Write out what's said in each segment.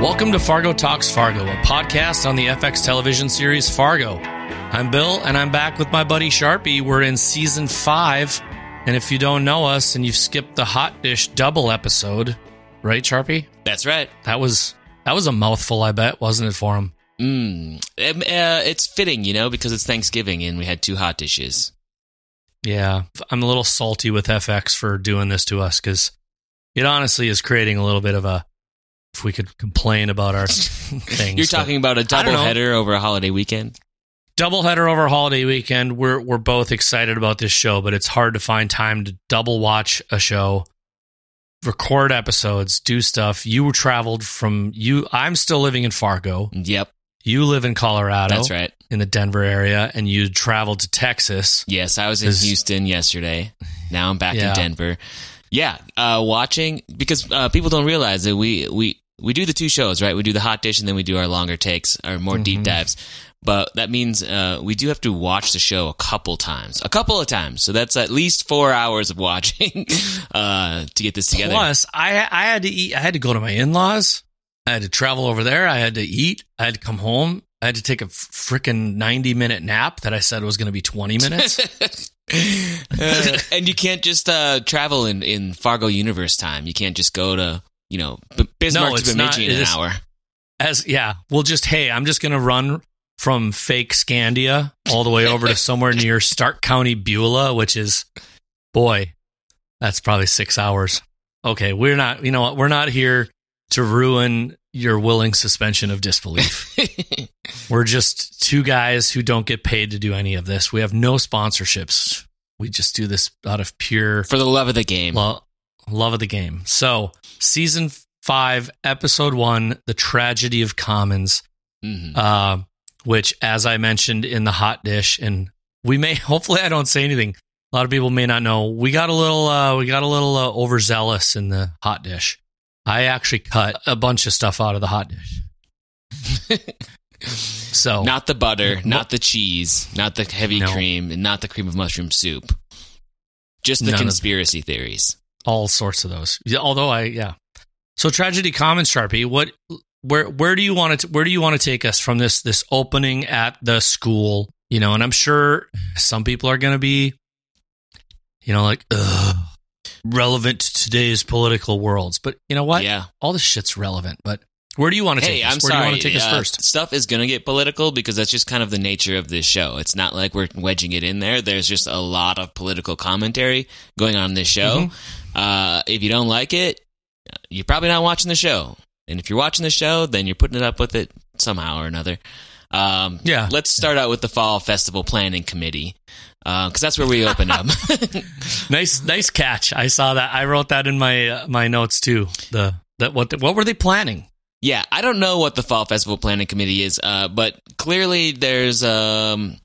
Welcome to Fargo Talks Fargo, a podcast on the FX television series Fargo. I'm Bill, and I'm back with my buddy Sharpie. We're in season five, and if you don't know us and you've skipped the hot dish double episode, right, Sharpie? That's right. That was that was a mouthful, I bet, wasn't it for him? Mm. Uh, it's fitting, you know, because it's Thanksgiving and we had two hot dishes. Yeah, I'm a little salty with FX for doing this to us because it honestly is creating a little bit of a. If we could complain about our things, You're talking about a don't double header over a holiday weekend. double header over a holiday weekend. We're we're both excited about this show, but it's hard to find time to double watch a show, record episodes, do stuff. You traveled from you. I'm still living in Fargo. Yep, You live in Colorado. that's right. In the Denver area, and you traveled to Texas. Yes, I was in Houston yesterday. Now I'm back Yeah. in Denver. Yeah, uh, watching because uh, people don't realize that we we we do the two shows, right? We do the hot dish and then we do our longer takes, our more Mm-hmm. deep dives. But that means uh, we do have to watch the show a couple times, a couple of times. So that's at least four hours of watching uh, to get this together. Plus, I I had to eat. I had to go to my in laws. I had to travel over there. I had to eat. I had to come home. I had to take a freaking 90 minute nap that I said was going to be 20 minutes. Uh, and you can't just uh, travel in, in Fargo universe time. You can't just go to you know Bismarck it's to not. Bemidji in an hour. As yeah, well, just hey, I'm just gonna run from fake Scandia all the way over to somewhere near Stark County, Beulah, which is, boy, that's probably six hours. Okay, we're not. You know what? We're not here to ruin your willing suspension of disbelief. we're just two guys who don't get paid to do any of this. We have no sponsorships. We just do this out of pure For the love of the game. Lo- love of the game. So, season five, episode one, The Tragedy of Commons, Mhm. uh, which, as I mentioned in the hot dish, and we may, hopefully, I don't say anything. A lot of people may not know. We got a little, uh, we got a little uh, overzealous in the hot dish. I actually cut a bunch of stuff out of the hot dish. so, Not the butter, not the cheese, not the heavy No. cream, and not the cream of mushroom soup. Just the None conspiracy theories. All sorts of those. Yeah, although I, yeah. So tragedy commons, Sharpie. What, where, where do you want to, where do you want to take us from this, this opening at the school? You know, and I'm sure some people are going to be, you know, like, ugh, relevant to today's political worlds. But you know what? Yeah. All this shit's relevant. But where do you want to Hey, take us? I'm where sorry. do you want to take us uh, first? Stuff is going to get political because that's just kind of the nature of this show. It's not like we're wedging it in there. There's just a lot of political commentary going on in this show. Mm-hmm. Uh, if you don't like it, you're probably not watching the show. And if you're watching the show, then you're putting it up with it somehow or another. Um, Yeah. Let's start out with the Fall Festival Planning Committee because that's where we open up. Nice, nice catch. I saw that. I wrote that in my, uh, my notes too. The, that, what, what were they planning? Yeah, I don't know what the Fall Festival Planning Committee is, uh, but clearly there's um,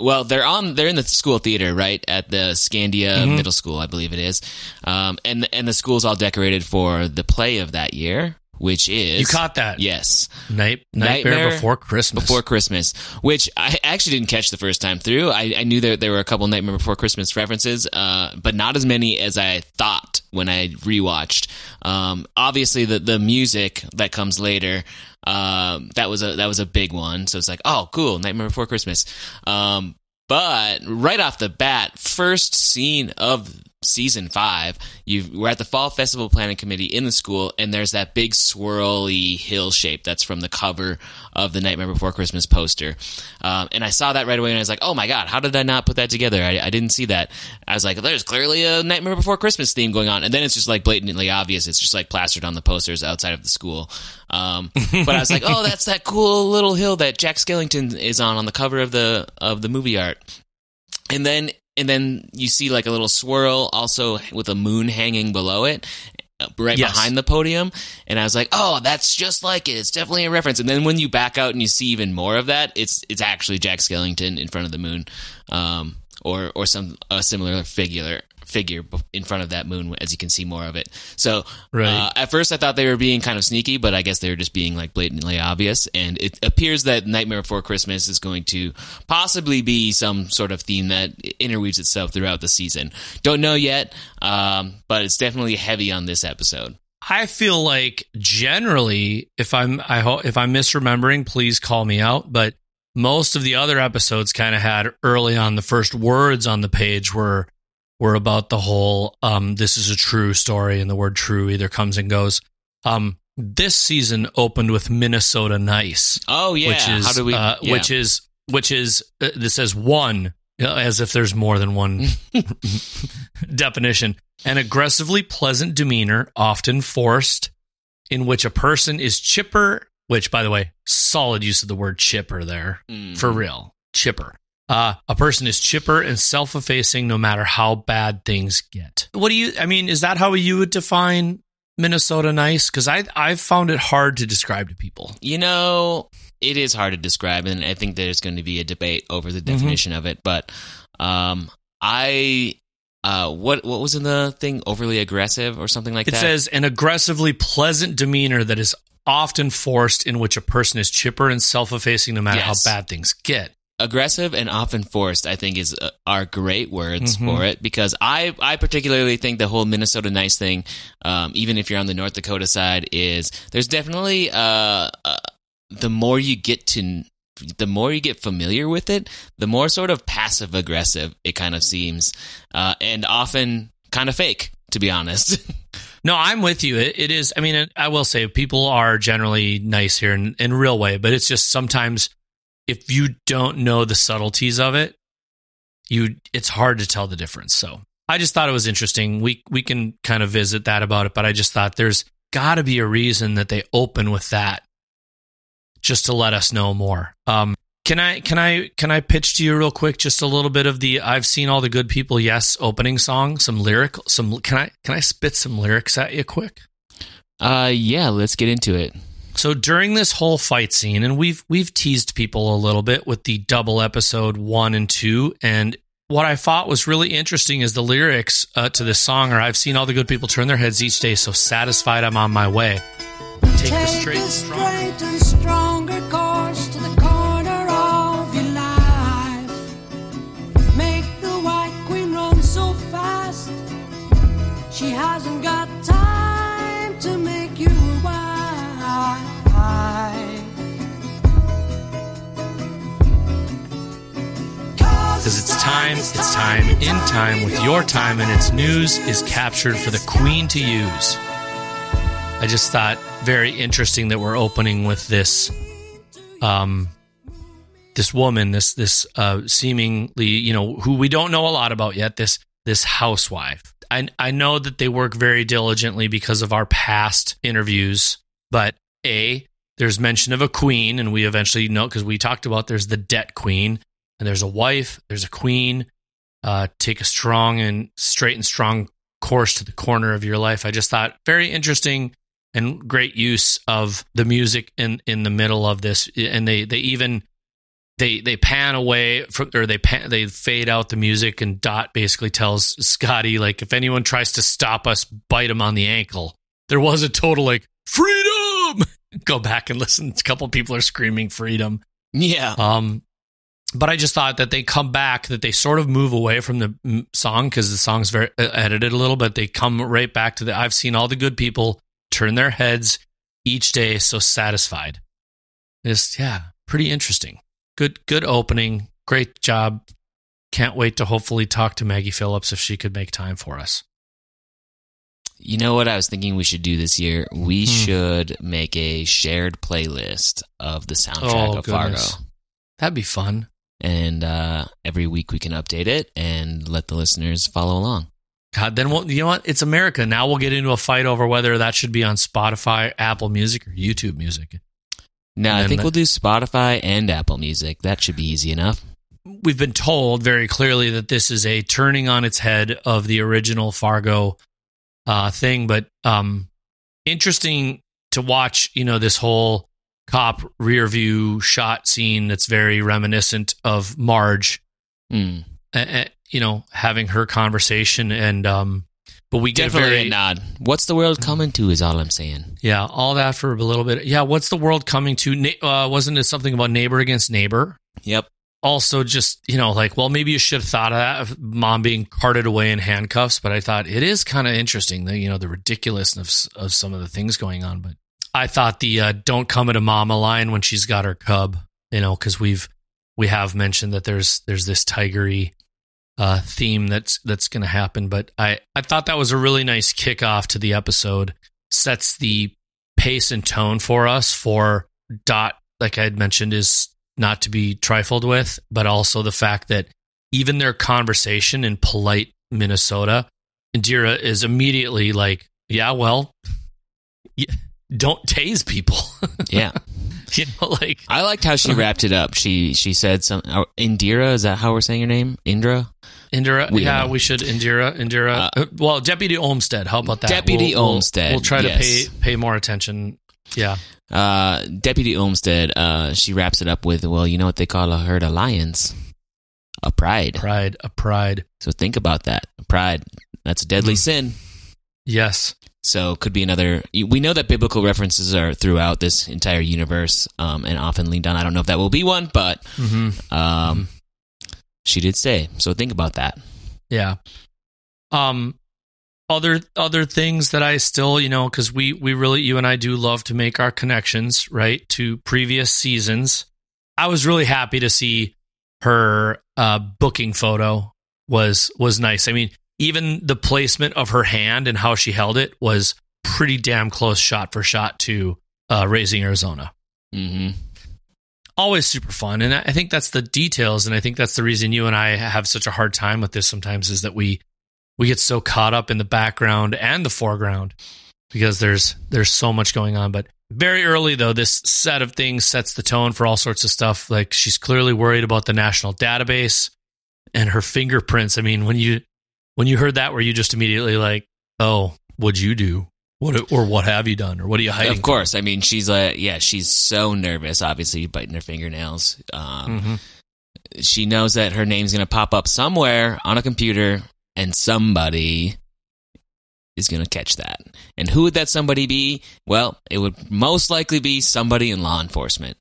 well, they're on they're in the school theater, right? At the Scandia Mm-hmm. Middle School, I believe it is, um, and and the school's all decorated for the play of that year, which is You caught that? yes. Night, Nightmare, Nightmare Before Christmas. Before Christmas, which I actually didn't catch the first time through. I, I knew that there were a couple Nightmare Before Christmas references, uh, but not as many as I thought when I rewatched. Um, obviously, the the music that comes later, um, that was a that was a big one. So it's like, oh, cool, Nightmare Before Christmas. Um, but right off the bat, first scene of season five, you we're at the fall festival planning committee in the school, and there's that big swirly hill shape that's from the cover of the Nightmare Before Christmas poster. Um, and I saw that right away, and I was like, "Oh my god, how did I not put that together? I, I didn't see that." I was like, "There's clearly a Nightmare Before Christmas theme going on," and then it's just like blatantly obvious. It's just like plastered on the posters outside of the school. Um, but I was like, "Oh, that's that cool little hill that Jack Skellington is on on the cover of the of the movie art." and then and then you see like a little swirl also with a moon hanging below it uh, right Yes. behind the podium. And i was like oh that's just like it. It's definitely a reference. And then when you back out and you see even more of that it's it's actually jack skellington in front of the moon um or or some a similar figure figure in front of that moon as you can see more of it so Right. uh, at first i thought they were being kind of sneaky but i guess they were just being like blatantly obvious and it appears that nightmare before christmas is going to possibly be some sort of theme that interweaves itself throughout the season don't know yet um, but it's definitely heavy on this episode I feel like generally, if I'm I hope if I'm misremembering, please call me out. But most of the other episodes kind of had early on the first words on the page were were about the whole um, this is a true story, and the word true either comes and goes. Um, this season opened with Minnesota Nice. Oh yeah, which is how do we? uh, yeah. which is which is uh, this says one uh, as if there's more than one definition. An aggressively pleasant demeanor, often forced, in which a person is chipper. Which, by the way, solid use of the word chipper there Mhm. for real. Chipper. Uh, a person is chipper and self effacing no matter how bad things get. What do you, I mean, is that how you would define Minnesota nice? Because I, I've found it hard to describe to people. You know, it is hard to describe, and I think there's going to be a debate over the Mm-hmm. definition of it. But um, I, uh, what what was in the thing? Overly aggressive or something like It that. It says an aggressively pleasant demeanor that is often forced in which a person is chipper and self effacing no matter Yes. how bad things get. Aggressive and often forced. I think is uh, are great words Mhm. for it because I I particularly think the whole Minnesota nice thing, um, even if you're on the North Dakota side, is there's definitely uh, uh the more you get to the more you get familiar with it, the more sort of passive aggressive it kind of seems, uh, and often kind of fake, to be honest. No, I'm with you. It, it is. I mean, I will say people are generally nice here in, in real way, but it's just sometimes if you don't know the subtleties of it, you it's hard to tell the difference. So I just thought it was interesting. We we can kind of visit that about it, but I just thought there's got to be a reason that they open with that, just to let us know more. Um, can I can I can I pitch to you real quick just a little bit of the I've seen all the good people yes opening song some lyric some can I can I spit some lyrics at you quick uh, yeah, let's get into it. So during this whole fight scene and we've we've teased people a little bit with the double episode 1 and 2 and what I thought was really interesting is the lyrics uh, to this song are I've seen all the good people turn their heads each day so satisfied I'm on my way. Take the straight strong straight and stronger Because it's time, it's time, in time with your time, and its news is captured for the queen to use. I just thought very interesting that we're opening with this, um, this woman, this this uh, seemingly you know who we don't know a lot about yet. This this housewife. I I know that they work very diligently because of our past interviews, but a there's mention of a queen, and we eventually know because we talked about there's the debt queen and there's a wife, there's a queen. Uh, take a strong and straight and strong course to the corner of your life. I just thought very interesting and great use of the music in in the middle of this, and they they even they they pan away from or they pan, they fade out the music, and Dot basically tells Scotty like if anyone tries to stop us, bite him on the ankle. There was a total like freedom. Go back and listen. A couple people are screaming freedom. Yeah, Um, but I just thought that they come back, that they sort of move away from the song because the song's very uh, edited a little, but they come right back to the. I've seen all the good people turn their heads each day, so satisfied. Just yeah, pretty interesting. Good, good opening. Great job. Can't wait to hopefully talk to Maggie Phillips if she could make time for us. You know what I was thinking we should do this year? We Hmm. should make a shared playlist of the soundtrack Oh, of goodness. Fargo. That'd be fun. And uh, every week we can update it and let the listeners follow along. God, then we'll, you know what? It's America. Now we'll get into a fight over whether that should be on Spotify, Apple Music, or YouTube Music. No, I think we'll do Spotify and Apple Music. That should be easy enough. we've been told very clearly that this is a turning on its head of the original Fargo uh, thing, but um, interesting to watch. You know, this whole cop rear view shot scene that's very reminiscent of Marge. Mm. uh, you know, having her conversation and um, but we get Definitely very a nod. What's the world coming to? Is all I'm saying. yeah, all that for a little bit. Yeah, what's the world coming to? Na- Uh, wasn't it something about neighbor against neighbor? Yep. also just, you know, like, well, maybe you should have thought of that, of mom being carted away in handcuffs. But I thought it is kind of interesting, that you know, the ridiculousness of, of some of the things going on. But I thought the uh, don't come at a mama line when she's got her cub, you know, because we've, we have mentioned that there's, there's this tigery uh, theme that's, that's going to happen. But I, I thought that was a really nice kickoff to the episode, sets the pace and tone for us for Dot, like I had mentioned, is not to be trifled with, but also the fact that even their conversation in polite Minnesota, Indira is immediately like, yeah, well, don't tase people. Yeah. you know, like, I liked how she wrapped it up. She she said some oh, Indira, is that how we're saying your name? Indra? Indira, We yeah, we should Indira, Indira. uh, well, Deputy Olmstead. How about that? Deputy We'll- we'll- We'll, try to yes. pay pay more attention. Yeah, Uh, Deputy Olmstead. uh, she wraps it up with, well, you know what they call a herd of lions? A pride. pride, a pride. So think about that. Pride. That's a deadly Mm. sin. Yes, So could be another. We know that biblical references are throughout this entire universe, um, and often leaned on. I don't know if that will be one, but hmm um, she did say. So think about that. yeah. Um, other other things that I still, you know, because we we really you and I do love to make our connections right to previous seasons. I was really happy to see her uh, booking photo was was nice. I mean, even the placement of her hand and how she held it was pretty damn close shot for shot to uh, Raising Arizona. hmm Always super fun, and I think that's the details, and I think that's the reason you and I have such a hard time with this sometimes is that we we get so caught up in the background and the foreground because there's there's so much going on. But very early though, this set of things sets the tone for all sorts of stuff. Like she's clearly worried about the national database and her fingerprints. I mean, when you when you heard that, were you just immediately like, "Oh, what'd you do? What or what have you done? Or what are you hiding?" Of course. I mean, she's like, yeah, she's so nervous. Obviously, biting her fingernails. Um, Mhm. She knows that her name's going to pop up somewhere on a computer, and somebody is going to catch that. And who would that somebody be? Well, it would most likely be somebody in law enforcement.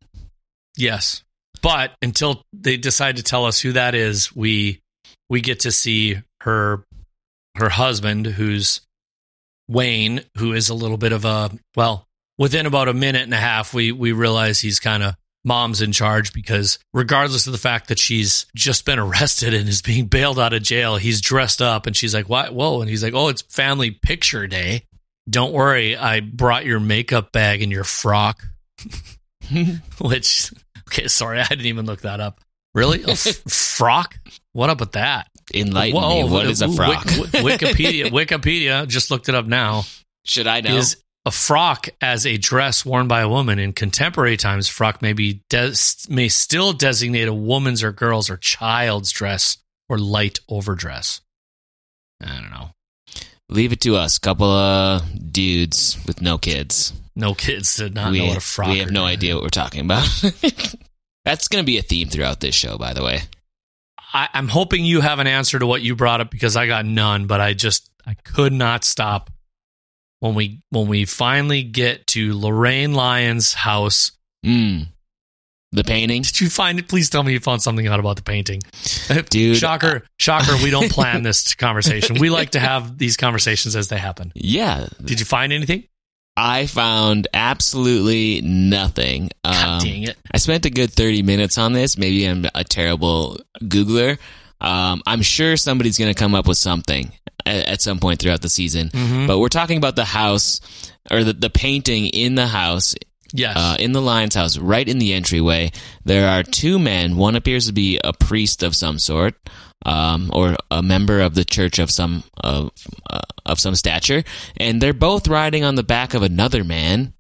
Yes. But until they decide to tell us who that is, we we get to see her her husband who's Wayne, who is a little bit of a well, within about a minute and a half we we realize he's kind of mom's in charge because regardless of the fact that she's just been arrested and is being bailed out of jail, he's dressed up and she's like, "What? Whoa." And he's like, "Oh, it's family picture day. Don't worry, I brought your makeup bag and your frock." Which Okay, sorry, I didn't even look that up. Really? A f- frock? What up with that? Enlighten me. What is a frock? Wik- Wik- Wikipedia. Wikipedia just looked it up now. Should I know? Is a frock as a dress worn by a woman in contemporary times? Frock may be des- may still designate a woman's or girl's or child's dress or light overdress. I don't know. Leave it to us, couple of dudes with no kids. No kids did not we, know what a frock. we have no idea what we're talking about. That's going to be a theme throughout this show, by the way. I, I'm hoping you have an answer to what you brought up because I got none, but I just I could not stop when we when we finally get to Lorraine Lyon's house. Mm. The painting, Did you find it? Please tell me you found something out about the painting. dude. shocker, shocker, we don't plan this conversation. We like to have these conversations as they happen. yeah, Did you find anything? I found absolutely nothing. God Um, dang it. I spent a good 30 minutes on this. Maybe I'm a terrible Googler. Um, I'm sure somebody's going to come up with something at, at some point throughout the season. Mhm. But we're talking about the house or the, the painting in the house, Yes. uh, in the Lyon's house, right in the entryway. There are two men. One appears to be a priest of some sort. Um, or a member of the church of some of uh, of some stature, and they're both riding on the back of another man,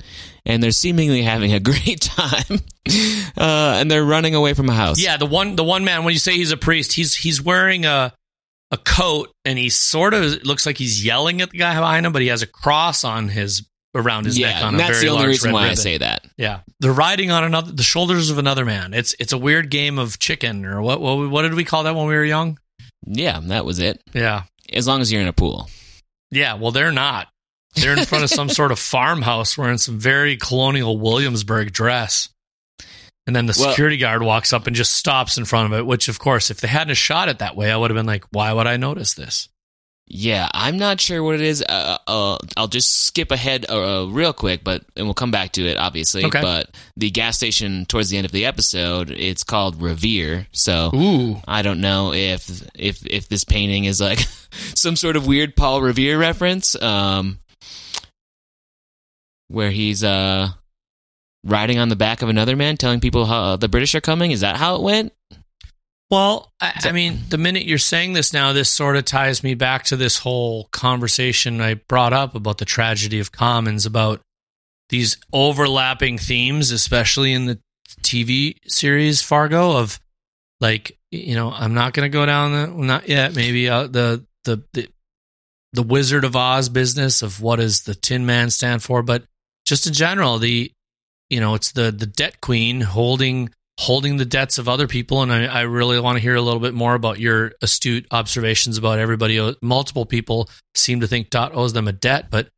and they're seemingly having a great time, uh, and they're running away from a house. Yeah, the one the one man when you say he's a priest, he's he's wearing a a coat and he sort of looks like he's yelling at the guy behind him, but he has a cross on his around his neck yeah, on and a that's very the only large reason why I say that. Yeah, they're riding on another the shoulders of another man. It's it's a weird game of chicken or what what what did we call that when we were young? Yeah, that was it. Yeah, As long as you're in a pool. yeah. Well, they're not. They're in front of some sort of farmhouse wearing some very colonial Williamsburg dress. And then the Well- security guard walks up and just stops in front of it, which, of course, if they hadn't shot it that way, I would have been like, why would I notice this? Yeah, I'm not sure what it is. Uh, uh, I'll just skip ahead uh, real quick, but and we'll come back to it, obviously. Okay. But the gas station towards the end of the episode, it's called Revere. So Ooh. I don't know if if if this painting is like some sort of weird Paul Revere reference, um, where he's uh riding on the back of another man, telling people how the British are coming. Is that how it went? Well, I, I mean, the minute you're saying this now, this sort of ties me back to this whole conversation I brought up about the tragedy of commons, about these overlapping themes, especially in the TV series Fargo, of like, you know, I'm not going to go down the, not yet, maybe uh, the, the, the, the Wizard of Oz business of what does the Tin Man stand for, but just in general, the, you know, it's the, the debt queen holding holding the debts of other people. And I, I really want to hear a little bit more about your astute observations about everybody. Multiple people seem to think Dot owes them a debt, but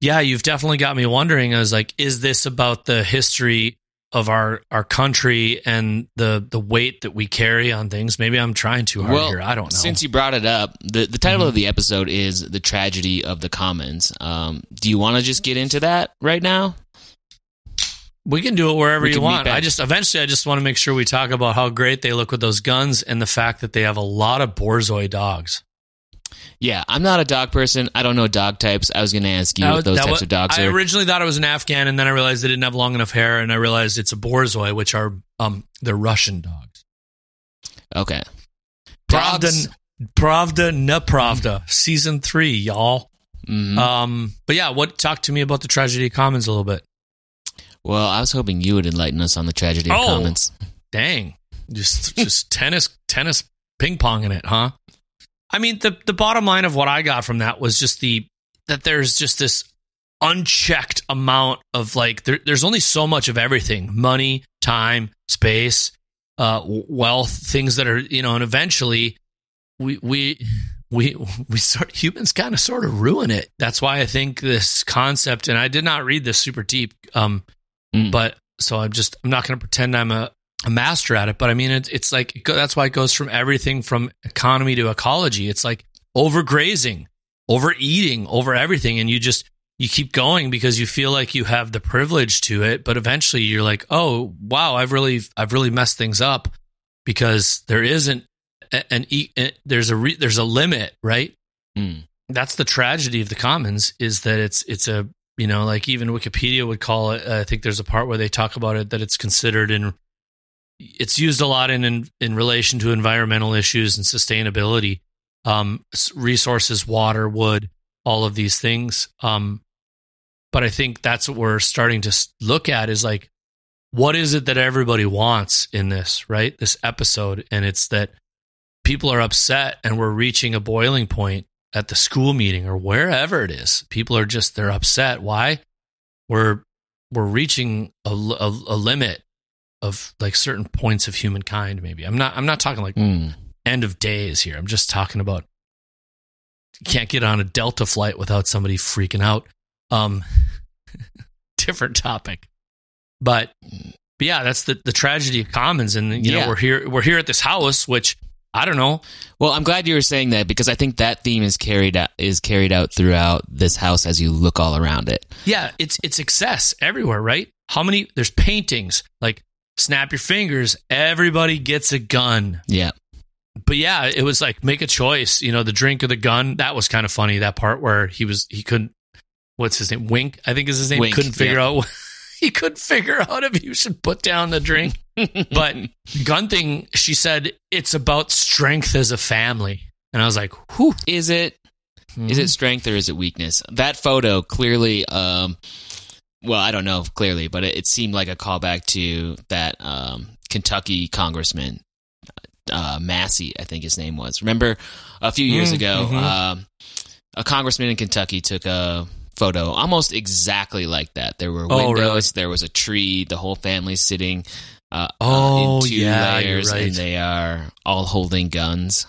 yeah, you've definitely got me wondering. I was like, is this about the history of our our country and the the weight that we carry on things? Maybe I'm trying too hard here. I don't know. Since you brought it up, the the title of the episode is "The Tragedy of the Commons." Um, do you want to just get into that right now? We can do it wherever We you want. I just eventually I just want to make sure we talk about how great they look with those guns and the fact that they have a lot of Borzoi dogs. Yeah, I'm not a dog person. I don't know dog types. I was going to ask you That what those types was- of dogs are. I are. originally thought it was an Afghan, and then I realized they didn't have long enough hair, and I realized it's a Borzoi, which are um they're Russian dogs. okay. Pravda, Dogs. Pravda, na Pravda, season three, y'all. Mhm. Um, but yeah, what talk to me about the tragedy of commons a little bit? Well, I was hoping you would enlighten us on the tragedy of Oh. Commons. Dang, just just tennis tennis ping ponging it, huh? I mean, the the bottom line of what I got from that was just the that there's just this unchecked amount of like there, there's only so much of everything money time space uh wealth things that are you know and eventually we we we we sort humans kind of sort of ruin it that's why i think this concept and i did not read this super deep um Mm. but so i'm just i'm not going to pretend i'm a a master at it, but I mean, it, it's like it go, that's why it goes from everything from economy to ecology. It's like overgrazing, overeating, over everything, and you just you keep going because you feel like you have the privilege to it, but eventually you're like, oh wow, I've really I've really messed things up because there isn't an e- a- there's a re, there's a limit, right? Mm. That's the tragedy of the commons is that it's it's a you know like even Wikipedia would call it. I think there's a part where they talk about it that it's considered in it's used a lot in in, in relation to environmental issues and sustainability um resources water wood all of these things um but i think that's what we're starting to look at is like what is it that everybody wants in this right this episode and it's that people are upset and we're reaching a boiling point at the school meeting or wherever it is people are just they're upset. Why? We're we're reaching a limit of like certain points of humankind maybe. I'm not i'm not talking like Mm. end of days here. I'm just talking about can't get on a delta flight without somebody freaking out. Um different topic. But, but yeah that's the the tragedy of commons. And you Yeah. know we're here we're here at this house which i don't know Well, I'm glad you were saying that because I think that theme is carried out is carried out throughout this house as you look all around it. Yeah, it's it's excess everywhere, right? How many there's paintings like snap your fingers, everybody gets a gun. Yeah. But yeah, it was like make a choice, you know, the drink or the gun. That was kind of funny that part where he was he couldn't what's his name? Wink, I think is his name. Wink, couldn't figure yeah. out he couldn't figure out if you should put down the drink. But gun thing, she said it's about strength as a family. And I was like, whew. Is it Mm-hmm. Is it strength or is it weakness? That photo clearly, um, well, I don't know clearly, but it, it seemed like a callback to that um, Kentucky congressman, uh, Massie, I think his name was. Remember a few years Mm, ago, mhm. um, a congressman in Kentucky took a photo almost exactly like that. There were Oh, windows, really? there was a tree, the whole family sitting uh, uh, Oh, in two yeah, layers, right. and they are all holding guns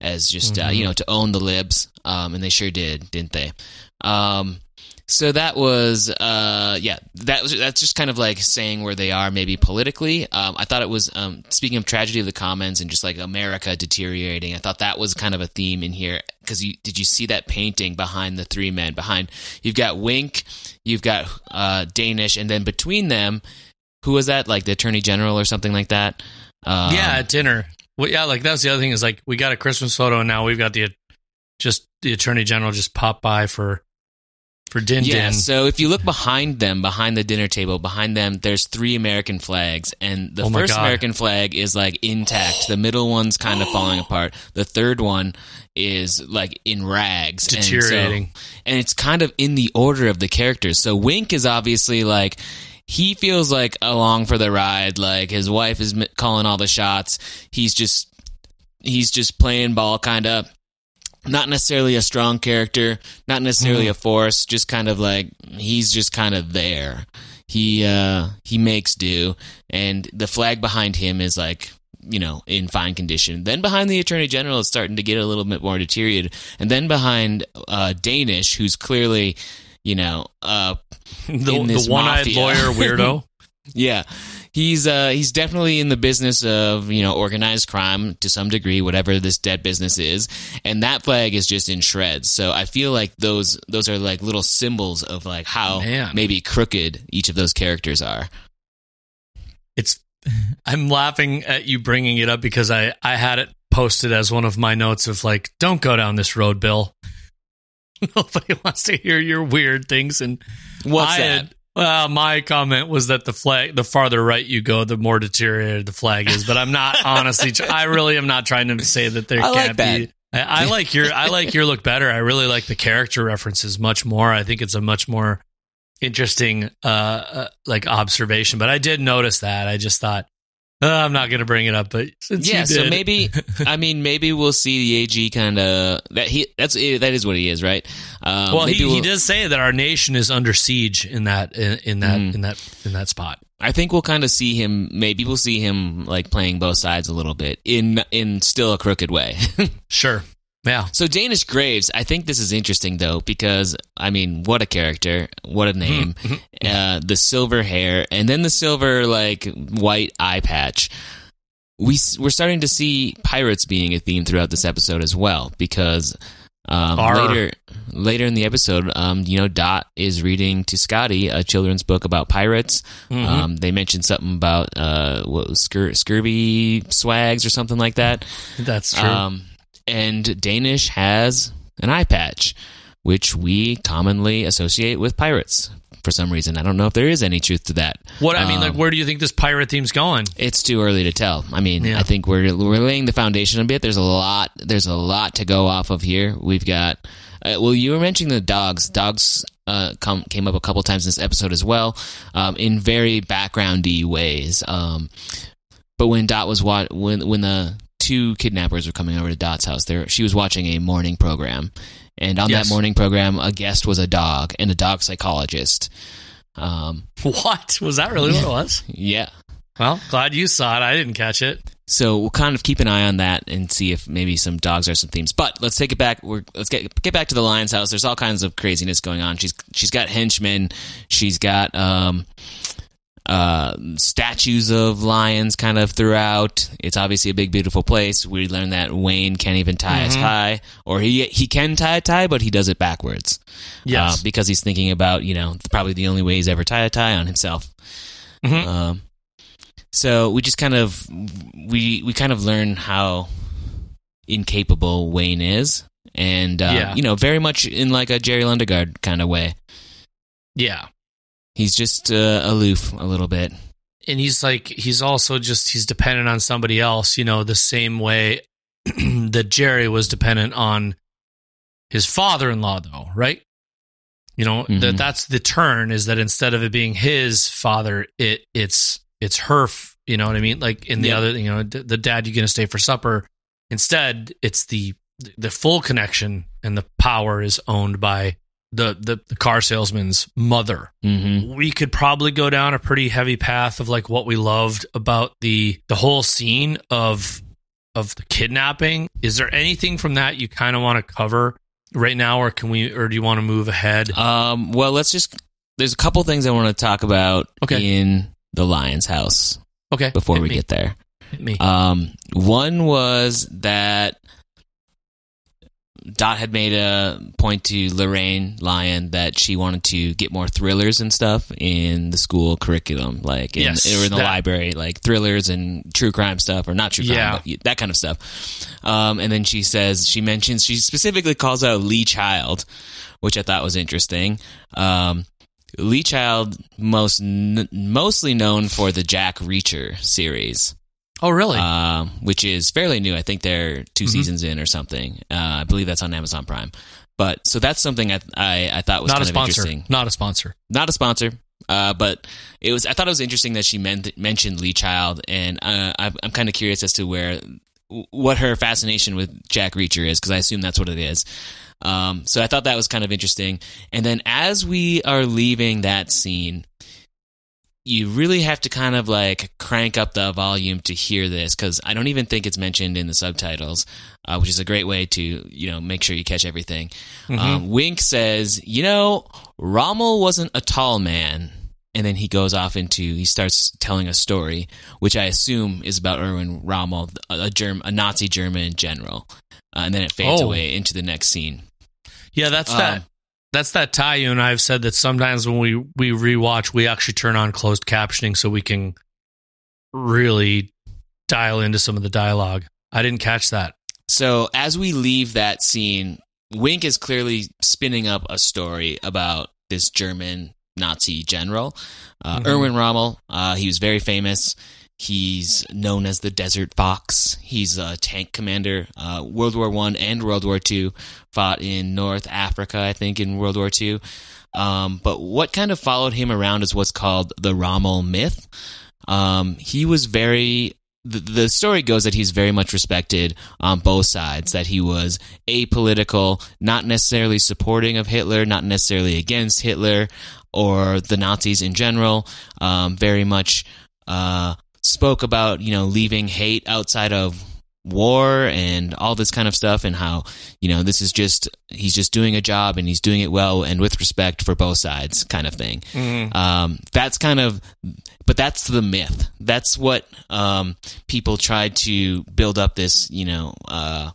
as just uh, Mhm. you know to own the libs, um, and they sure did, didn't they? Um, So that was, uh, yeah, that was that's just kind of like saying where they are, maybe politically. Um, I thought it was um, speaking of tragedy of the commons and just like America deteriorating. I thought that was kind of a theme in here because you did you see that painting behind the three men? Behind you've got Wink, you've got uh, Danish, and then between them, who was that? Like the Attorney General or something like that? Um, yeah, at dinner. Well, yeah, like that was the other thing is like we got a Christmas photo and now we've got the just the Attorney General just popped by for for Din Yeah, Din. so if you look behind them, behind the dinner table, behind them, there's three American flags, and the Oh first God. American flag is like intact. The middle one's kind of falling apart. The third one is like in rags, And so- Deteriorating. and it's kind of in the order of the characters. So Wink is obviously like he feels like along for the ride. Like his wife is calling all the shots. He's just he's just playing ball, kind of. Not necessarily a strong character, not necessarily a force. Just kind of like he's just kind of there. He uh he makes do, and the flag behind him is like you know in fine condition. Then behind the attorney general, it's starting to get a little bit more deteriorated, and then behind uh Danish, who's clearly you know uh the, the one-eyed mafia. lawyer weirdo. yeah. He's uh he's definitely in the business of, you know, organized crime to some degree, whatever this dead business is. And that flag is just in shreds. So I feel like those those are like little symbols of like how Man. maybe crooked each of those characters are. it's I'm laughing at you bringing it up because I I had it posted as one of my notes of like don't go down this road, Bill. Nobody wants to hear your weird things and What's I that? had- well, my comment was that the flag, the farther right you go, the more deteriorated the flag is. But I'm not honestly. tr- I really am not trying to say that there I can't like that. be. I, I like your. I like your look better. I really like the character references much more. I think it's a much more interesting, uh, uh like observation. But I did notice that. I just thought uh, I'm not going to bring it up. But since yeah, so maybe I mean maybe we'll see the AG kind of that he that's that is what he is, right? Um, Well, he, maybe he we'll- does say that our nation is under siege in that in, in that Mm. in that in that spot. I think we'll kind of see him. Maybe we'll see him like playing both sides a little bit in in still a crooked way. Sure. Yeah. so Danish Graves, I think this is interesting though because I mean, what a character, what a name, uh, the silver hair, and then the silver like white eye patch. We we're starting to see pirates being a theme throughout this episode as well because um, later later in the episode, um, you know, Dot is reading to Scotty a children's book about pirates. Um, they mentioned something about uh, what was scur- scurvy swags or something like that. That's true. And Danish has an eye patch, which we commonly associate with pirates for some reason. I don't know if there is any truth to that. What I mean, like, Um, where do you think this pirate theme's going? it's too early to tell. I mean, Yeah. I think we're we're laying the foundation a bit. There's a lot. There's a lot to go off of here. We've got. Uh, well, you were mentioning the dogs. Dogs uh, come came up a couple times in this episode as well, um, in very backgroundy ways. Um, but when Dot was wa- when when the two kidnappers were coming over to Dot's house, there she was watching a morning program, and on Yes. that morning program, a guest was a dog and a dog psychologist. Um, What was that really what it was? yeah. Well, glad you saw it. I didn't catch it. So we'll kind of keep an eye on that and see if maybe some dogs are some themes. But let's take it back. We're, let's get get back to the Lyon's house. There's all kinds of craziness going on. She's she's got henchmen. She's got um, uh, statues of lions kind of throughout. It's obviously a big, beautiful place. We learned that Wayne can't even tie his tie, or he he can tie a tie, but he does it backwards. Yes. uh, because he's thinking about you know probably the only way he's ever tied a tie on himself. Mhm. Um, so we just kind of we we kind of learn how incapable Wayne is, and uh, Yeah. you know very much in like a Jerry Lundegaard kind of way. Yeah. He's just uh, aloof a little bit. And he's like, he's also just, he's dependent on somebody else, you know, the same way that Jerry was dependent on his father in law, though, right? You know, Mhm. that that's the turn is that instead of it being his father, it it's it's her, f- you know what I mean? Like in the other, you know, the, the dad, you're gonna stay for supper. Instead, it's the the full connection and the power is owned by the the, the car salesman's mother hmm we could probably go down a pretty heavy path of like what we loved about the the whole scene of of the kidnapping is there anything from that you kind of want to cover right now, or can we, or do you want to move ahead? Um, well, let's just. There's a couple things I want to talk about Okay. in the Lyon's House Okay, before hit we me, get there. Um, one was that Dot had made a point to Lorraine Lyon that she wanted to get more thrillers and stuff in the school curriculum, like in, Yes, or in the that- library, like thrillers and true crime stuff, or not true crime, Yeah. but that kind of stuff. Um, and then she says she mentions she specifically calls out Lee Child, which I thought was interesting. Um, Lee Child, most n- mostly known for the Jack Reacher series oh, really? um, which is fairly new. I think they're 2 Mm-hmm. seasons in or something. Uh, I believe that's on Amazon Prime. But so that's something I I, I thought was Not kind a of sponsor. interesting. Not a sponsor. Not a sponsor. Uh, but it was. I thought it was interesting that she meant, mentioned Lee Child, and uh, I'm, I'm kind of curious as to where what her fascination with Jack Reacher is, because I assume that's what it is. Um, so I thought that was kind of interesting. And then as we are leaving that scene, you really have to kind of like crank up the volume to hear this because I don't even think it's mentioned in the subtitles, uh, which is a great way to you know make sure you catch everything. Um, Wink says, "You know, Rommel wasn't a tall man." And then he goes off into he starts telling a story, which I assume is about Erwin Rommel, a, Germ, a Nazi German general, uh, and then it fades Oh. away into the next scene. Yeah, that's Um, that. That's that tie you and I've said that sometimes when we we rewatch, we actually turn on closed captioning so we can really dial into some of the dialogue. I didn't catch that. So as we leave that scene, Wink is clearly spinning up a story about this German Nazi general, uh, Mhm. Erwin Rommel. Uh, he was very famous. He's known as the Desert Fox. He's a tank commander. Uh, World War One and World War Two fought in North Africa, I think, in World War Two. Um, but what kind of followed him around is what's called the Rommel myth. Um, he was very the, the story goes that he's very much respected on both sides that he was apolitical not necessarily supporting of hitler not necessarily against hitler or the nazis in general um, very much uh, spoke about you know leaving hate outside of war and all this kind of stuff and how you know this is just he's just doing a job and he's doing it well and with respect for both sides kind of thing. Um, that's kind of but that's the myth. That's what um, people tried to build up this you know uh,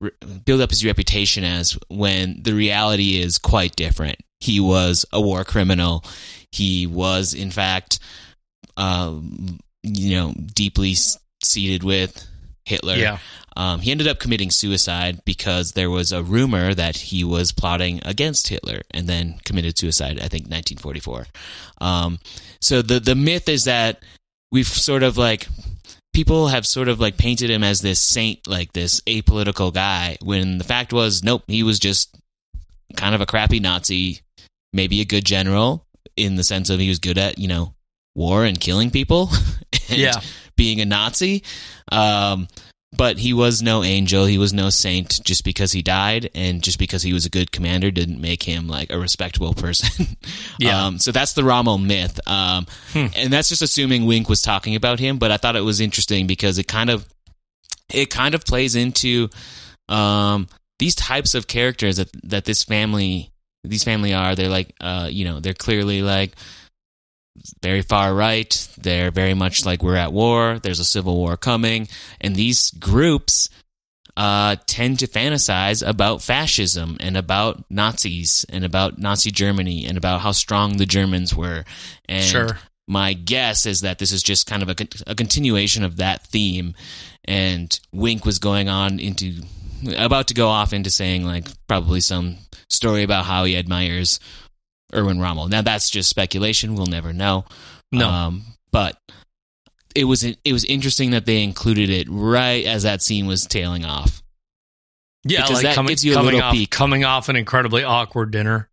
re- build up his reputation as when the reality is quite different. He was a war criminal. He was in fact uh, you know deeply seated with hitler Yeah. um, he ended up committing suicide because there was a rumor that he was plotting against Hitler and then committed suicide, I think 1944. Um, so the, the myth is that we've sort of like, people have sort of like painted him as this saint, like this apolitical guy, when the fact was, nope, he was just kind of a crappy Nazi, maybe a good general in the sense of he was good at, you know, war and killing people. and Yeah. Being a Nazi. Um, but he was no angel. He was no saint just because he died and just because he was a good commander didn't make him like a respectable person. Yeah. Um, so that's the Rommel myth. Um, and that's just assuming Wink was talking about him, but I thought it was interesting because it kind of, it kind of plays into, um, these types of characters that, that this family, these family are. They're like, uh, you know, they're clearly like, very far right. They're very much like we're at war. There's a civil war coming, and these groups uh, tend to fantasize about fascism and about Nazis and about Nazi Germany and about how strong the Germans were. And Sure. my guess is that this is just kind of a, a continuation of that theme. And Wink was going on into about to go off into saying like probably some story about how he admires Erwin Rommel. Now that's just speculation. We'll never know. No. Um, but it was it was interesting that they included it right as that scene was tailing off. Yeah, Because like that coming, gives you a little off peek. coming off an incredibly awkward dinner.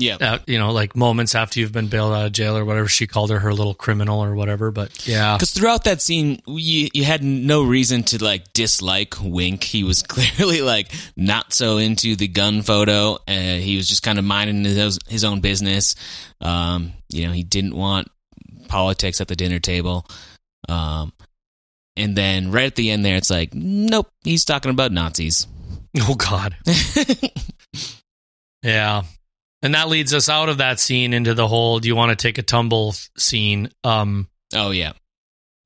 Yeah. Uh, you know, like moments after you've been bailed out of jail or whatever she called her, her little criminal or whatever. But yeah, Because throughout that scene, you you had no reason to like dislike Wink. He was clearly like not so into the gun photo. Uh, he was just kind of minding his his own business. Um, you know, he didn't want politics at the dinner table. Um, and then right at the end there, it's like, nope, he's talking about Nazis. oh god, Yeah. And that leads us out of that scene into the whole do you want to take a tumble scene. Um Oh yeah.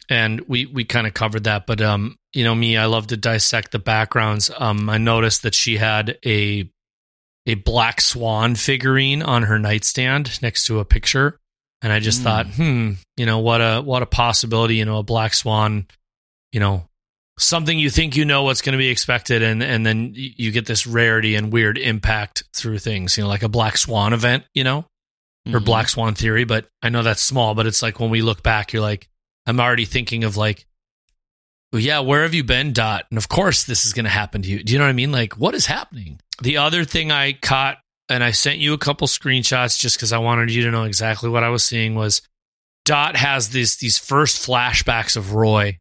and we we kind of covered that but um you know me I love to dissect the backgrounds. Um I noticed that she had a a black swan figurine on her nightstand next to a picture and I just Mm. thought, hmm, you know, what a what a possibility, you know, a black swan, you know, something you think you know what's going to be expected and and then you get this rarity and weird impact through things, you know, like a black swan event, you know, or Mhm. black swan theory, but I know that's small, but it's like when we look back, you're like, I'm already thinking of like, well, yeah, where have you been, Dot? And of course, this is going to happen to you. Do you know what I mean? Like, what is happening? The other thing I caught, and I sent you a couple screenshots just because I wanted you to know exactly what I was seeing was Dot has these these first flashbacks of Roy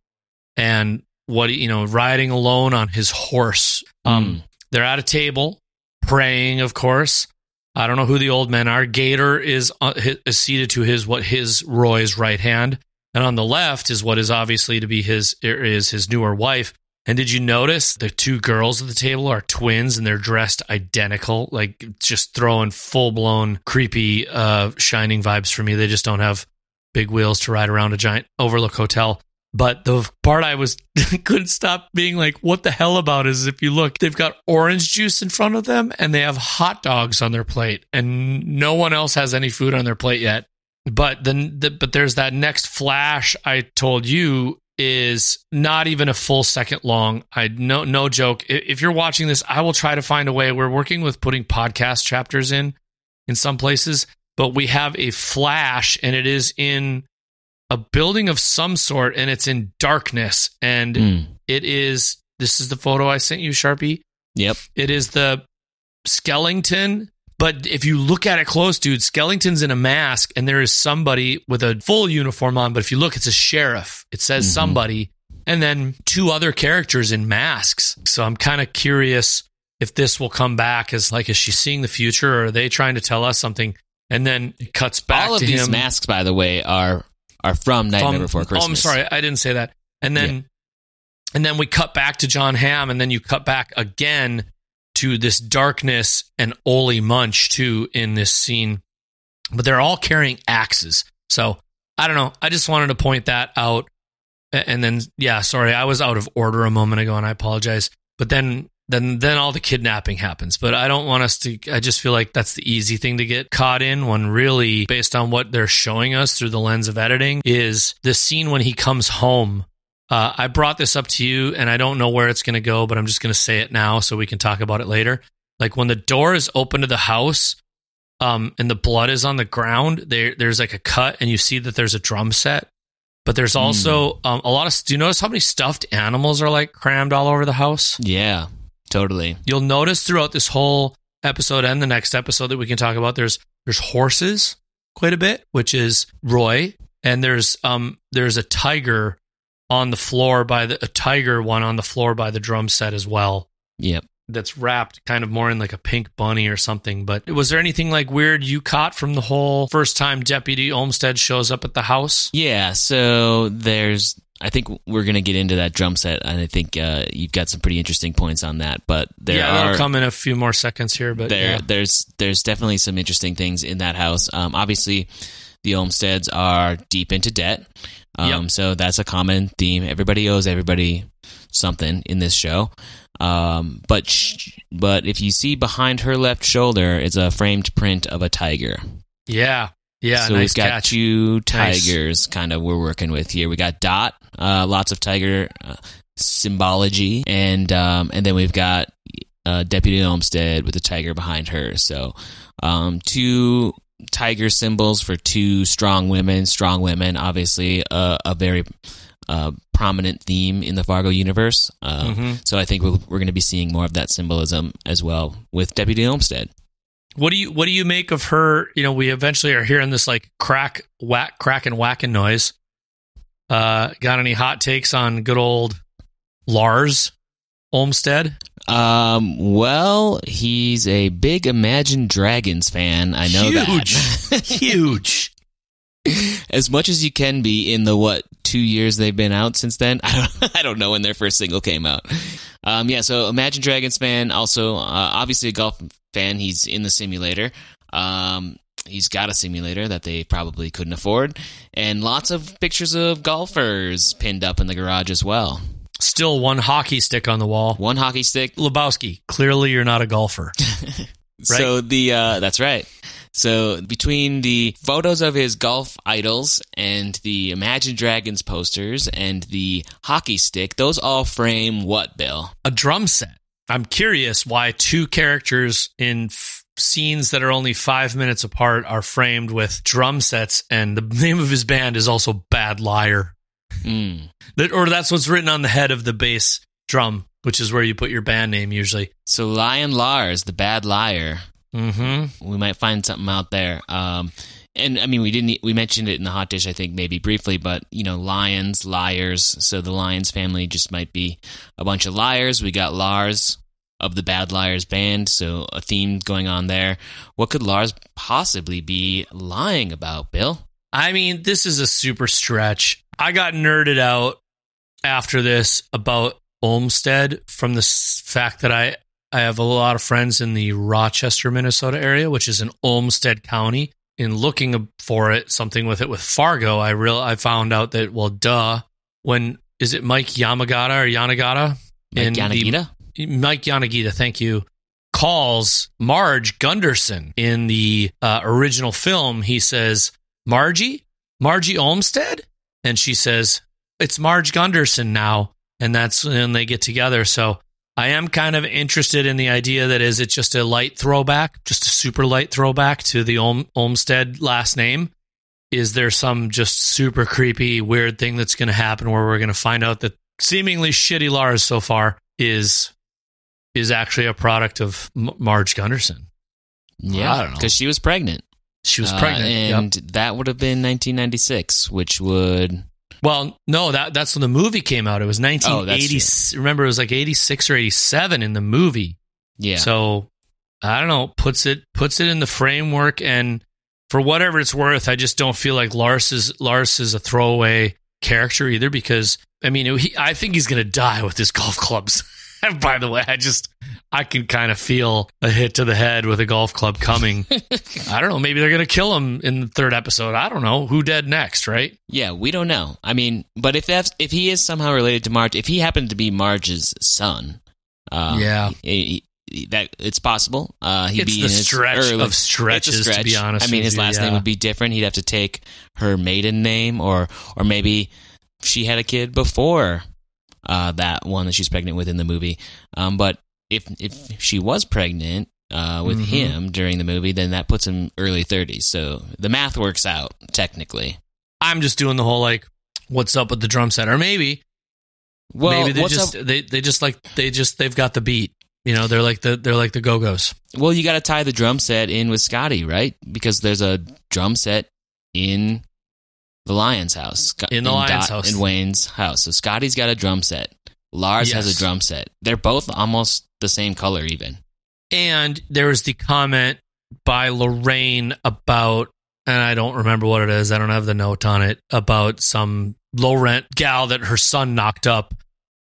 and what you know riding alone on his horse. Um, Mm. they're at a table praying, of course. I don't know who the old men are. Gator is uh, is seated to his what his Roy's right hand, and on the left is what is obviously to be his er, is his newer wife. And did you notice the two girls at the table are twins and they're dressed identical, like just throwing full blown creepy, uh, shining vibes for me. They just don't have big wheels to ride around a giant Overlook hotel. But the part I was couldn't stop being like, what the hell about is if you look, they've got orange juice in front of them and they have hot dogs on their plate, and no one else has any food on their plate yet. But then, the, but there's that next flash I told you is not even a full second long. I no no joke. If you're watching this, I will try to find a way. We're working with putting podcast chapters in in some places, but we have a flash, and it is in a building of some sort, and it's in darkness, and Mm. it is. This is the photo I sent you, Sharpie. Yep. It is the skeleton. But if you look at it close, dude, Skellington's in a mask and there is somebody with a full uniform on. But if you look, it's a sheriff. It says Mhm. somebody. And then two other characters in masks. So I'm kind of curious if this will come back as like, is she seeing the future or are they trying to tell us something? And then it cuts back All of to these him masks, by the way, are are from Nightmare from- Before Christmas. Oh, I'm sorry, I didn't say that. And then, and then we cut back to John Hamm, and then you cut back again to this darkness and Ole Munch too in this scene. But they're all carrying axes, so I don't know. I just wanted to point that out. And then, yeah, sorry, I was out of order a moment ago, and I apologize. But then, then, then all the kidnapping happens. But I don't want us to. I just feel like that's the easy thing to get caught in. When really, based on what they're showing us through the lens of editing, is the scene when he comes home. Uh, I brought this up to you, and I don't know where it's going to go, but I'm just going to say it now so we can talk about it later. Like when the door is open to the house, um, and the blood is on the ground, there there's like a cut, and you see that there's a drum set. But there's also um, a lot of. Do you notice how many stuffed animals are like crammed all over the house? Yeah, totally. You'll notice throughout this whole episode and the next episode that we can talk about, there's there's horses quite a bit, which is Roy, and there's um there's a tiger on the floor by the a tiger one on the floor by the drum set as well. Yep. That's wrapped kind of more in like a pink bunny or something. But was there anything like weird you caught from the whole first time Deputy Olmstead shows up at the house? Yeah, so there's I think we're going to get into that drum set and I think uh, you've got some pretty interesting points on that, but there yeah, are that'll come in a few more seconds here. But there yeah. there's there's definitely some interesting things in that house. Um, obviously, the Olmsteads are deep into debt, um, Yep. so that's a common theme. Everybody owes everybody something in this show. Um, but sh- but if you see behind her left shoulder is a framed print of a tiger. yeah, yeah, so nice we've got catch. two Nice. tigers kind of we're working with here. We got Dot, uh, lots of tiger uh, symbology, and um, and then we've got uh, Deputy Olmstead with a tiger behind her. So um, two tiger symbols for two strong women. Strong women, obviously, uh, a very uh, prominent theme in the Fargo universe. Uh, Mhm. So I think we're, we're going to be seeing more of that symbolism as well with Deputy Olmstead. What do you what do you make of her? You know, we eventually are hearing this like crack whack crack and whacking noise. Uh, got any hot takes on good old Lars Olmstead? Um, well, he's a big Imagine Dragons fan. I know Huge. that. Huge. as much as you can be in the what two years they've been out since then. I don't, I don't know when their first single came out. Um, yeah, so Imagine Dragons fan, also uh, obviously a golf fan. He's in the simulator. Um, he's got a simulator that they probably couldn't afford, and lots of pictures of golfers pinned up in the garage as well. Still one hockey stick on the wall. One hockey stick. Lebowski, clearly you're not a golfer. So the uh, that's right. So between the photos of his golf idols and the Imagine Dragons posters and the hockey stick, those all frame what, Bill? a drum set. I'm curious why two characters in f- scenes that are only five minutes apart are framed with drum sets, and the name of his band is also Bad Liar. Mm. That, or that's what's written on the head of the bass drum, which is where you put your band name usually. So Lion Lars, the bad liar. Mm-hmm. We might find something out there. Um, and I mean, we didn't. We mentioned it in the hot dish, I think, maybe briefly, but you know, lions, liars. So the Lyons family just might be a bunch of liars. We got Lars of the Bad Liars band, so a theme going on there. What could Lars possibly be lying about, Bill? I mean, this is a super stretch. I got nerded out after this about Olmsted from the fact that I I have a lot of friends in the Rochester, Minnesota area, which is in Olmsted County. In looking for it, something with it with Fargo, I real I found out that well, duh. When is it Mike Yamagata or Yanagata? Like In the- Yanagita? Mike Yanagita, thank you, calls Marge Gunderson in the uh, original film. He says, Margie? Margie Olmstead? And she says, It's Marge Gunderson now. And that's when they get together. So I am kind of interested in the idea that is it just a light throwback, just a super light throwback to the Olm- Olmstead last name? Is there some just super creepy, weird thing that's going to happen where we're going to find out that seemingly shitty Lars so far is is actually a product of M- Marge Gunderson. Yeah, I don't know. because she was pregnant. She was Uh, pregnant. yep. and that would have been 1996, which would Well, no, that that's when the movie came out. It was Oh, 1980. remember, it was like 86 or 87 in the movie. yeah. So I don't know. Puts it puts it in the framework, and for whatever it's worth, I just don't feel like Lars is Lars is a throwaway character either. Because I mean, he, I think he's gonna die with his golf clubs. By the way, I just I can kind of feel a hit to the head with a golf club coming. I don't know. Maybe they're gonna kill him in the third episode. I don't know. Who dead next? Right? Yeah, we don't know. I mean, but if that's if he is somehow related to Marge, if he happened to be Marge's son, uh, Yeah. he- he- that it's possible. Uh, he'd It's be the in his stretch early- of stretches, a to be honest I mean, his you, last name would be different. He'd have to take her maiden name, or or maybe she had a kid before uh, that one that she's pregnant with in the movie. Um, but if if she was pregnant uh, with Mhm. him during the movie, then that puts him early thirties. So the math works out technically. I'm just doing the whole like, what's up with the drum set, or maybe Well, maybe they just up- they they just like they just they've got the beat. You know, they're like the they're like the Go Go's. Well, you got to tie the drum set in with Scotty, right? Because there's a drum set in the Lyon's house. In the Lyon's Dot house. In Wayne's house. So Scotty's got a drum set. Lars has a drum set. They're both almost the same color, even. And there was the comment by Lorraine about, and I don't remember what it is. I don't have the note on it about some low rent gal that her son knocked up.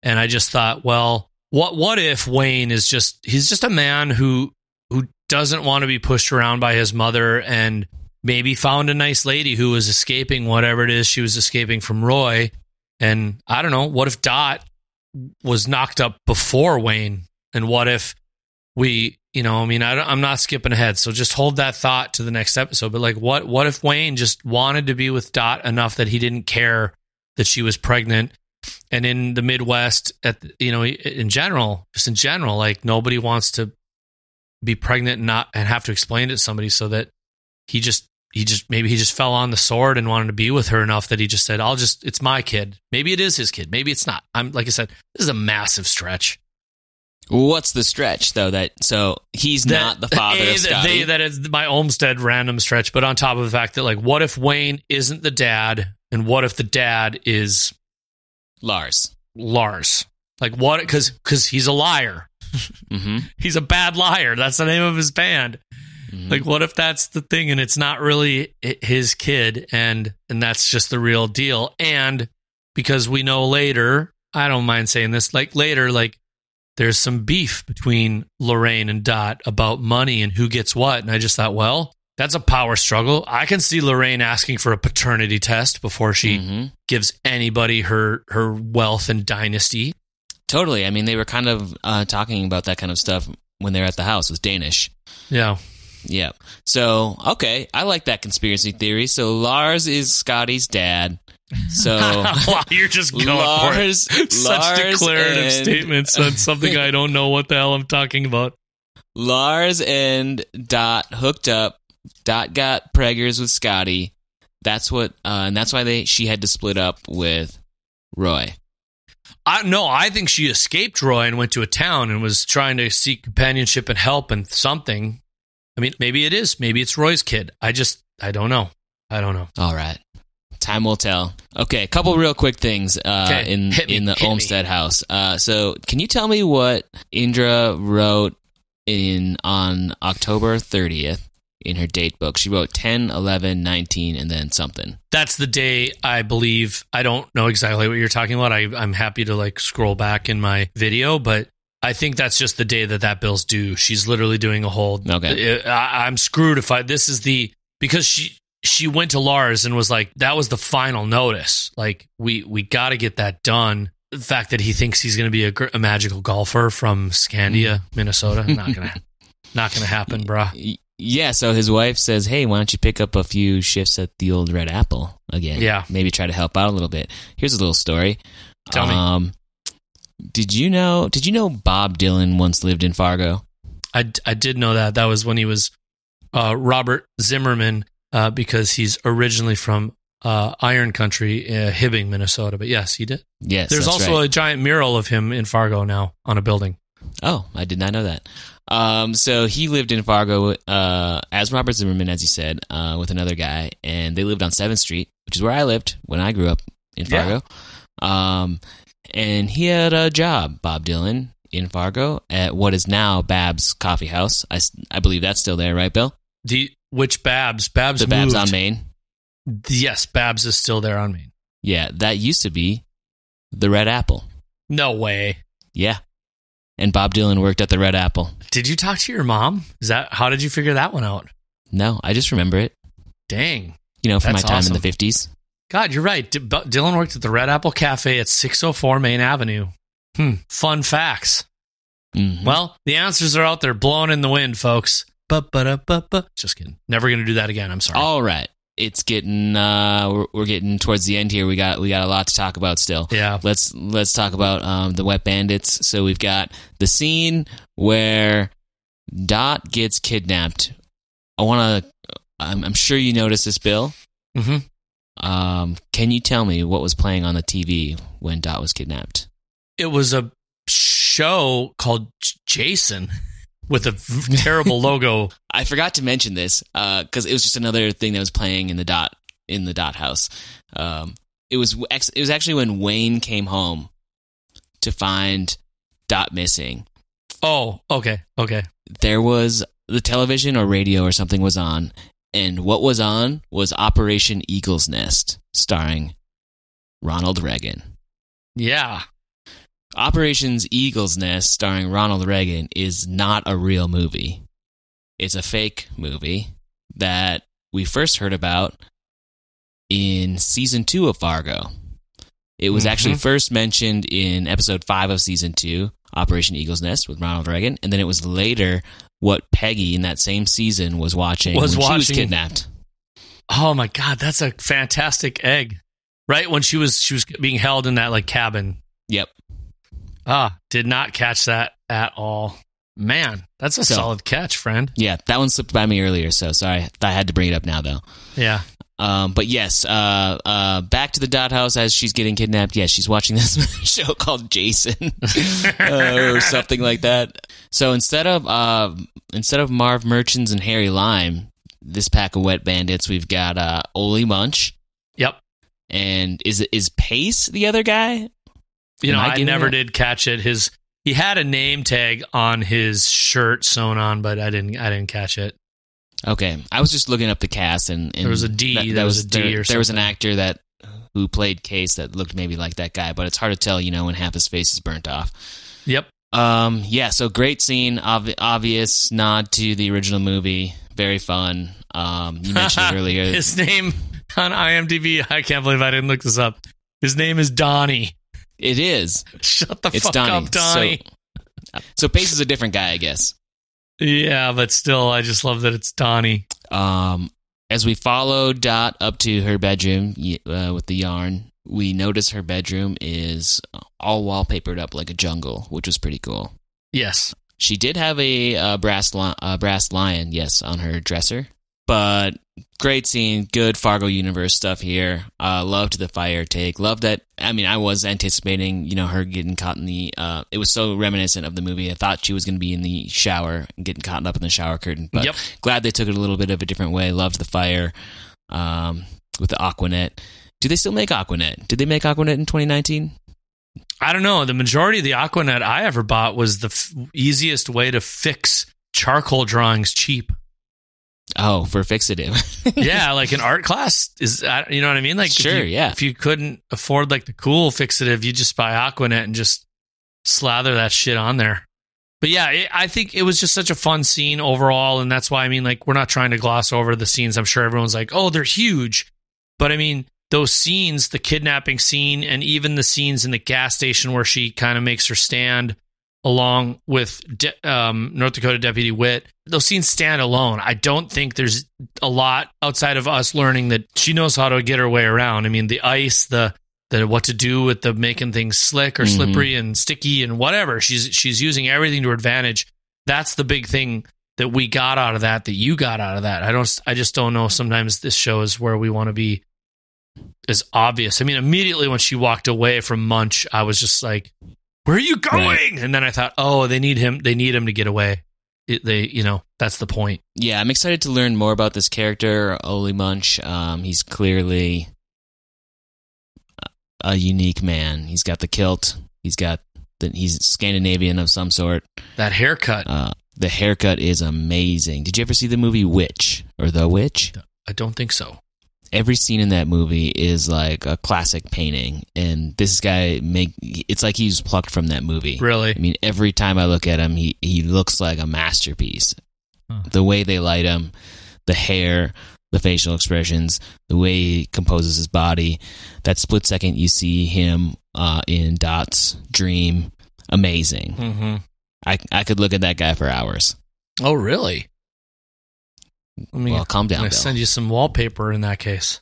And I just thought, well, what what if Wayne is just he's just a man who who doesn't want to be pushed around by his mother and maybe found a nice lady who was escaping whatever it is she was escaping from Roy. And I don't know, what if Dot was knocked up before Wayne? And what if we, you know, I mean, I I'm not skipping ahead, so just hold that thought to the next episode. But like, what, what if Wayne just wanted to be with Dot enough that he didn't care that she was pregnant? And in the Midwest, at you know, in general, just in general, like nobody wants to be pregnant and not and have to explain it to somebody, so that he just he just maybe he just fell on the sword and wanted to be with her enough that he just said, "I'll just it's my kid." Maybe it is his kid. Maybe it's not. I'm like I said, this is a massive stretch. What's the stretch, though? That So he's not the father A, of Scotty. they- that is my Olmstead random stretch, but on top of the fact that like, what if Wayne isn't the dad, and what if the dad is Lars. Lars? Like what? Because because he's a liar. hmm He's a bad liar. That's the name of his band. Like, what if that's the thing and it's not really his kid and and that's just the real deal? And because we know later, I don't mind saying this, like later, like there's some beef between Lorraine and Dot about money and who gets what. And I just thought, well, that's a power struggle. I can see Lorraine asking for a paternity test before she Mhm. gives anybody her her wealth and dynasty. Totally. I mean, they were kind of uh, talking about that kind of stuff when they were at the house with Danish. Yeah. Yeah. So, okay, I like that conspiracy theory. So Lars is Scotty's dad. So wow, you're just going for it. Lars, Such Lars declarative and- statements on something I don't know what the hell I'm talking about. Lars and Dot hooked up. Dot got preggers with Scotty. That's what, uh, and that's why they she had to split up with Roy. I no, I think she escaped Roy and went to a town and was trying to seek companionship and help and something. I mean, maybe it is. Maybe it's Roy's kid. I just I don't know. I don't know. All right. Time will tell. Okay, a couple real quick things uh, Okay, in me, in the hit me. House. Uh, so, can you tell me what Indira wrote in on October 30th in her date book? She wrote 10, 11, 19, and then something. That's the day I believe. I don't know exactly what you're talking about. I, I'm happy to like scroll back in my video, but I think that's just the day that that bill's due. She's literally doing a whole. Okay. I, I'm screwed if I. This is the because she she went to Lars and was like that was the final notice. Like we we got to get that done. The fact that he thinks he's going to be a, a magical golfer from Scandia, Minnesota, not gonna not gonna happen, bruh. Yeah, so his wife says, "Hey, why don't you pick up a few shifts at the old Red Apple again? Yeah. maybe try to help out a little bit." Here's a little story. Tell me. um, Did you know? Did you know Bob Dylan once lived in Fargo? I, I did know that. That was when he was uh, Robert Zimmerman uh, because he's originally from uh, Iron Country, uh, Hibbing, Minnesota. But yes, he did. Yes, There's also right. a giant mural of him in Fargo now on a building. Oh, I did not know that. Um, so he lived in Fargo uh, as Robert Zimmerman, as you said, uh, with another guy, and they lived on Seventh Street, which is where I lived when I grew up in Yeah. Fargo. Um, and he had a job, Bob Dylan, in Fargo at what is now Babs Coffee House. I, I believe that's still there, right, Bill? The which Babs? Babs The Babs moved. on Main. Yes, Babs is still there on Main. Yeah, that used to be the Red Apple. No way. Yeah, and Bob Dylan worked at the Red Apple. Did you talk to your mom? Is that how did you figure that one out? No, I just remember it. Dang. You know, from That's my time in the fifties. God, you're right. D- Dylan worked at the Red Apple Cafe at 604 Main Avenue. Hmm. Fun facts. Mhm. Well, the answers are out there, blowing in the wind, folks. Ba-ba-da-ba-ba. Just kidding. Never going to do that again. I'm sorry. All right. It's getting uh we're, we're getting towards the end here. We got we got a lot to talk about still. Yeah. Let's let's talk about um the wet bandits. So we've got the scene where Dot gets kidnapped. I want to I'm, I'm sure you noticed this bill. hmm Um can you tell me what was playing on the TV when Dot was kidnapped? It was a show called Jason with a terrible logo. I forgot to mention this because it was just another thing that was playing in the dot in the dot house. Um, it was ex- it was actually when Wayne came home to find Dot missing. Oh, okay. Okay. There was the television or radio or something was on, and what was on was Operation Eagle's Nest, starring Ronald Reagan. Yeah. Operations Eagle's Nest, starring Ronald Reagan, is not a real movie. It's a fake movie that we first heard about in season two of Fargo. It was mm-hmm. actually first mentioned in episode five of season two, Operation Eagle's Nest with Ronald Reagan, and then it was later what Peggy in that same season was watching Was when she was watching- kidnapped. Oh my God, that's a fantastic egg. Right when she was she was being held in that like cabin. Yep. Ah, did not catch that at all. Man, that's a So- solid catch, friend. Yeah, that one slipped by me earlier, so sorry. I had to bring it up now, though. Yeah. Um, but yes, uh, uh, back to the dot house as she's getting kidnapped. Yes, she's watching this show called Jason uh, or something like that. So instead of uh, instead of Marv Merchants and Harry Lime, this pack of wet bandits, we've got uh, Ole Munch Yep. and is is Pace the other guy? You Am know, I I, never did catch it. His he had a name tag on his shirt sewn on, but I didn't I didn't catch it. Okay, I was just looking up the cast, and, and There was a D, there was a D there, or there was an actor that who played Case that looked maybe like that guy, but it's hard to tell, you know, when half his face is burnt off. Yep. Um, yeah, so great scene, ob- obvious nod to the original movie, very fun. Um, you mentioned earlier. His name on IMDb, I can't believe I didn't look this up. His name is Donnie. It is. Shut the It's fuck Donnie. up, Donnie. So, so Pace is a different guy, I guess. Yeah, but still, I just love that it's Donnie. Um, as we follow Dot up to her bedroom uh, with the yarn, we notice her bedroom is all wallpapered up like a jungle, which was pretty cool. Yes. She did have a uh, brass li- uh, brass lion, yes, on her dresser. But great scene, good Fargo universe stuff here. Uh, loved the fire take. Loved that. I mean, I was anticipating, you know, her getting caught in the. Uh, it was so reminiscent of the movie. I thought she was going to be in the shower getting caught up in the shower curtain. But Yep. glad they took it a little bit of a different way. Loved the fire um, with the Aquanet. Do they still make Aquanet? Did they make Aquanet in 2019? I don't know. The majority of the Aquanet I ever bought was the f- easiest way to fix charcoal drawings cheap. Oh, for fixative. yeah, like an art class is, uh, you know what I mean? Like, if Sure, you- yeah. If you couldn't afford like the cool fixative, you just buy Aquanet and just slather that shit on there. But yeah, it, I think it was just such a fun scene overall, and that's why I mean, like, we're not trying to gloss over the scenes. I'm sure everyone's like, oh, they're huge, but I mean, those scenes, the kidnapping scene, and even the scenes in the gas station where she kind of makes her stand along with De- um, North Dakota Deputy Witt, those scenes stand alone. I don't think there's a lot outside of us learning that she knows how to get her way around. I mean, the ice, the the what to do with the making things slick or Mhm. slippery and sticky and whatever. She's she's using everything to her advantage. That's the big thing that we got out of that. That you got out of that. I don't. I just don't know. Sometimes this show is where we want to be as obvious. I mean, immediately when she walked away from Munch, I was just like, "Where are you going?" Right. And then I thought, "Oh, they need him. They need him to get away." It, they, you know, that's the point. yeah, I'm excited to learn more about this character, Ole Munch. Um, he's clearly a unique man. He's got the kilt. He's got the, he's Scandinavian of some sort. That haircut. Uh, the haircut is amazing. Did you ever see the movie Witch or The Witch? I don't think so. Every scene in that movie is like a classic painting, and this guy make it's like he's plucked from that movie. Really? I mean, every time I look at him, he he looks like a masterpiece. Huh. The way they light him, the hair, the facial expressions, the way he composes his body. That split second you see him uh, in Dot's dream, amazing. Mm-hmm. I I could look at that guy for hours. Oh, really? Let me well, calm I'm down, Bill. send you some wallpaper in that case.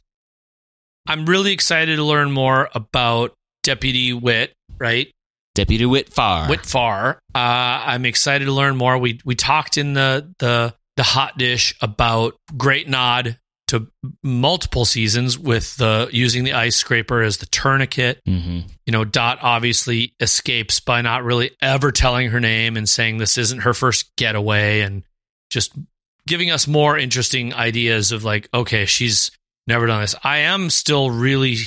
I'm really excited to learn more about Deputy Witt, right? Deputy Witt Whitfar. Witt Farr. Uh, I'm excited to learn more. We we talked in the the the hot dish about great nod to multiple seasons with the using the ice scraper as the tourniquet. hmm You know, Dot obviously escapes by not really ever telling her name and saying this isn't her first getaway and just giving us more interesting ideas of like, okay, she's never done this. I am still really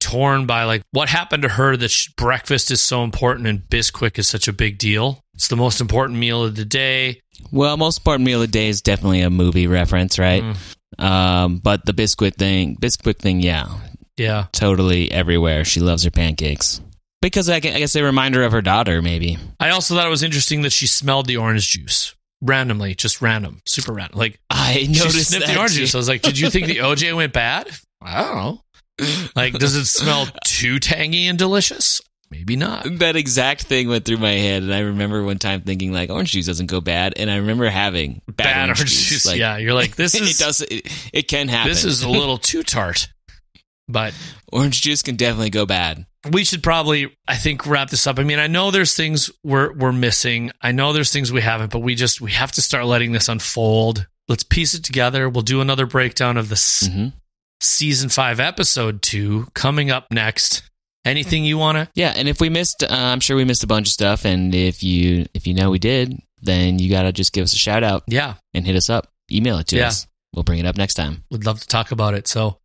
torn by like what happened to her that sh- breakfast is so important and Bisquick is such a big deal. It's the most important meal of the day. Well, most important meal of the day is definitely a movie reference, right? Mm. Um, but the biscuit thing, biscuit thing, yeah, Yeah. totally everywhere. She loves her pancakes because I I guess they remind her of her daughter, maybe. I also thought it was interesting that she smelled the orange juice randomly, just random, super random. Like I she noticed sniffed that the orange juice. I was like, did you think the OJ went bad? I don't know. Like, does it smell too tangy and delicious? Maybe not. that exact thing went through my head, and I remember one time thinking like orange juice doesn't go bad, and I remember having bad, Bad orange, juice. juice. Like, yeah, you're like, this it is does it, it can happen. this is a little too tart. But orange juice can definitely go bad. we should probably, I think, wrap this up. I mean, I know there's things we're we're missing. I know there's things we haven't, but we just we have to start letting this unfold. Let's piece it together. We'll do another breakdown of this s hmm season five, episode two, coming up next. Anything you want to? Yeah, and if we missed, uh, I'm sure we missed a bunch of stuff, and if you if you know we did, then you gotta just give us a shout out Yeah, and hit us up, email it to Yeah. us. We'll bring it up next time. We'd love to talk about it. So,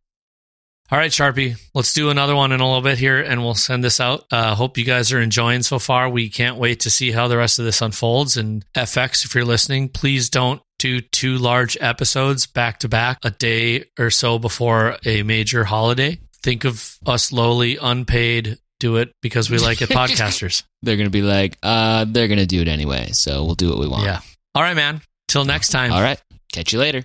all right, Sharpie, let's do another one in a little bit here, and we'll send this out. Uh, hope you guys are enjoying so far. We can't wait to see how the rest of this unfolds. And FX, if you're listening, please don't do two large episodes back to back a day or so before a major holiday. Think of us lowly, unpaid, do it because we like it podcasters. They're going to be like, uh, they're going to do it anyway. So we'll do what we want. Yeah. All right, man. Till next time. All right. Catch you later.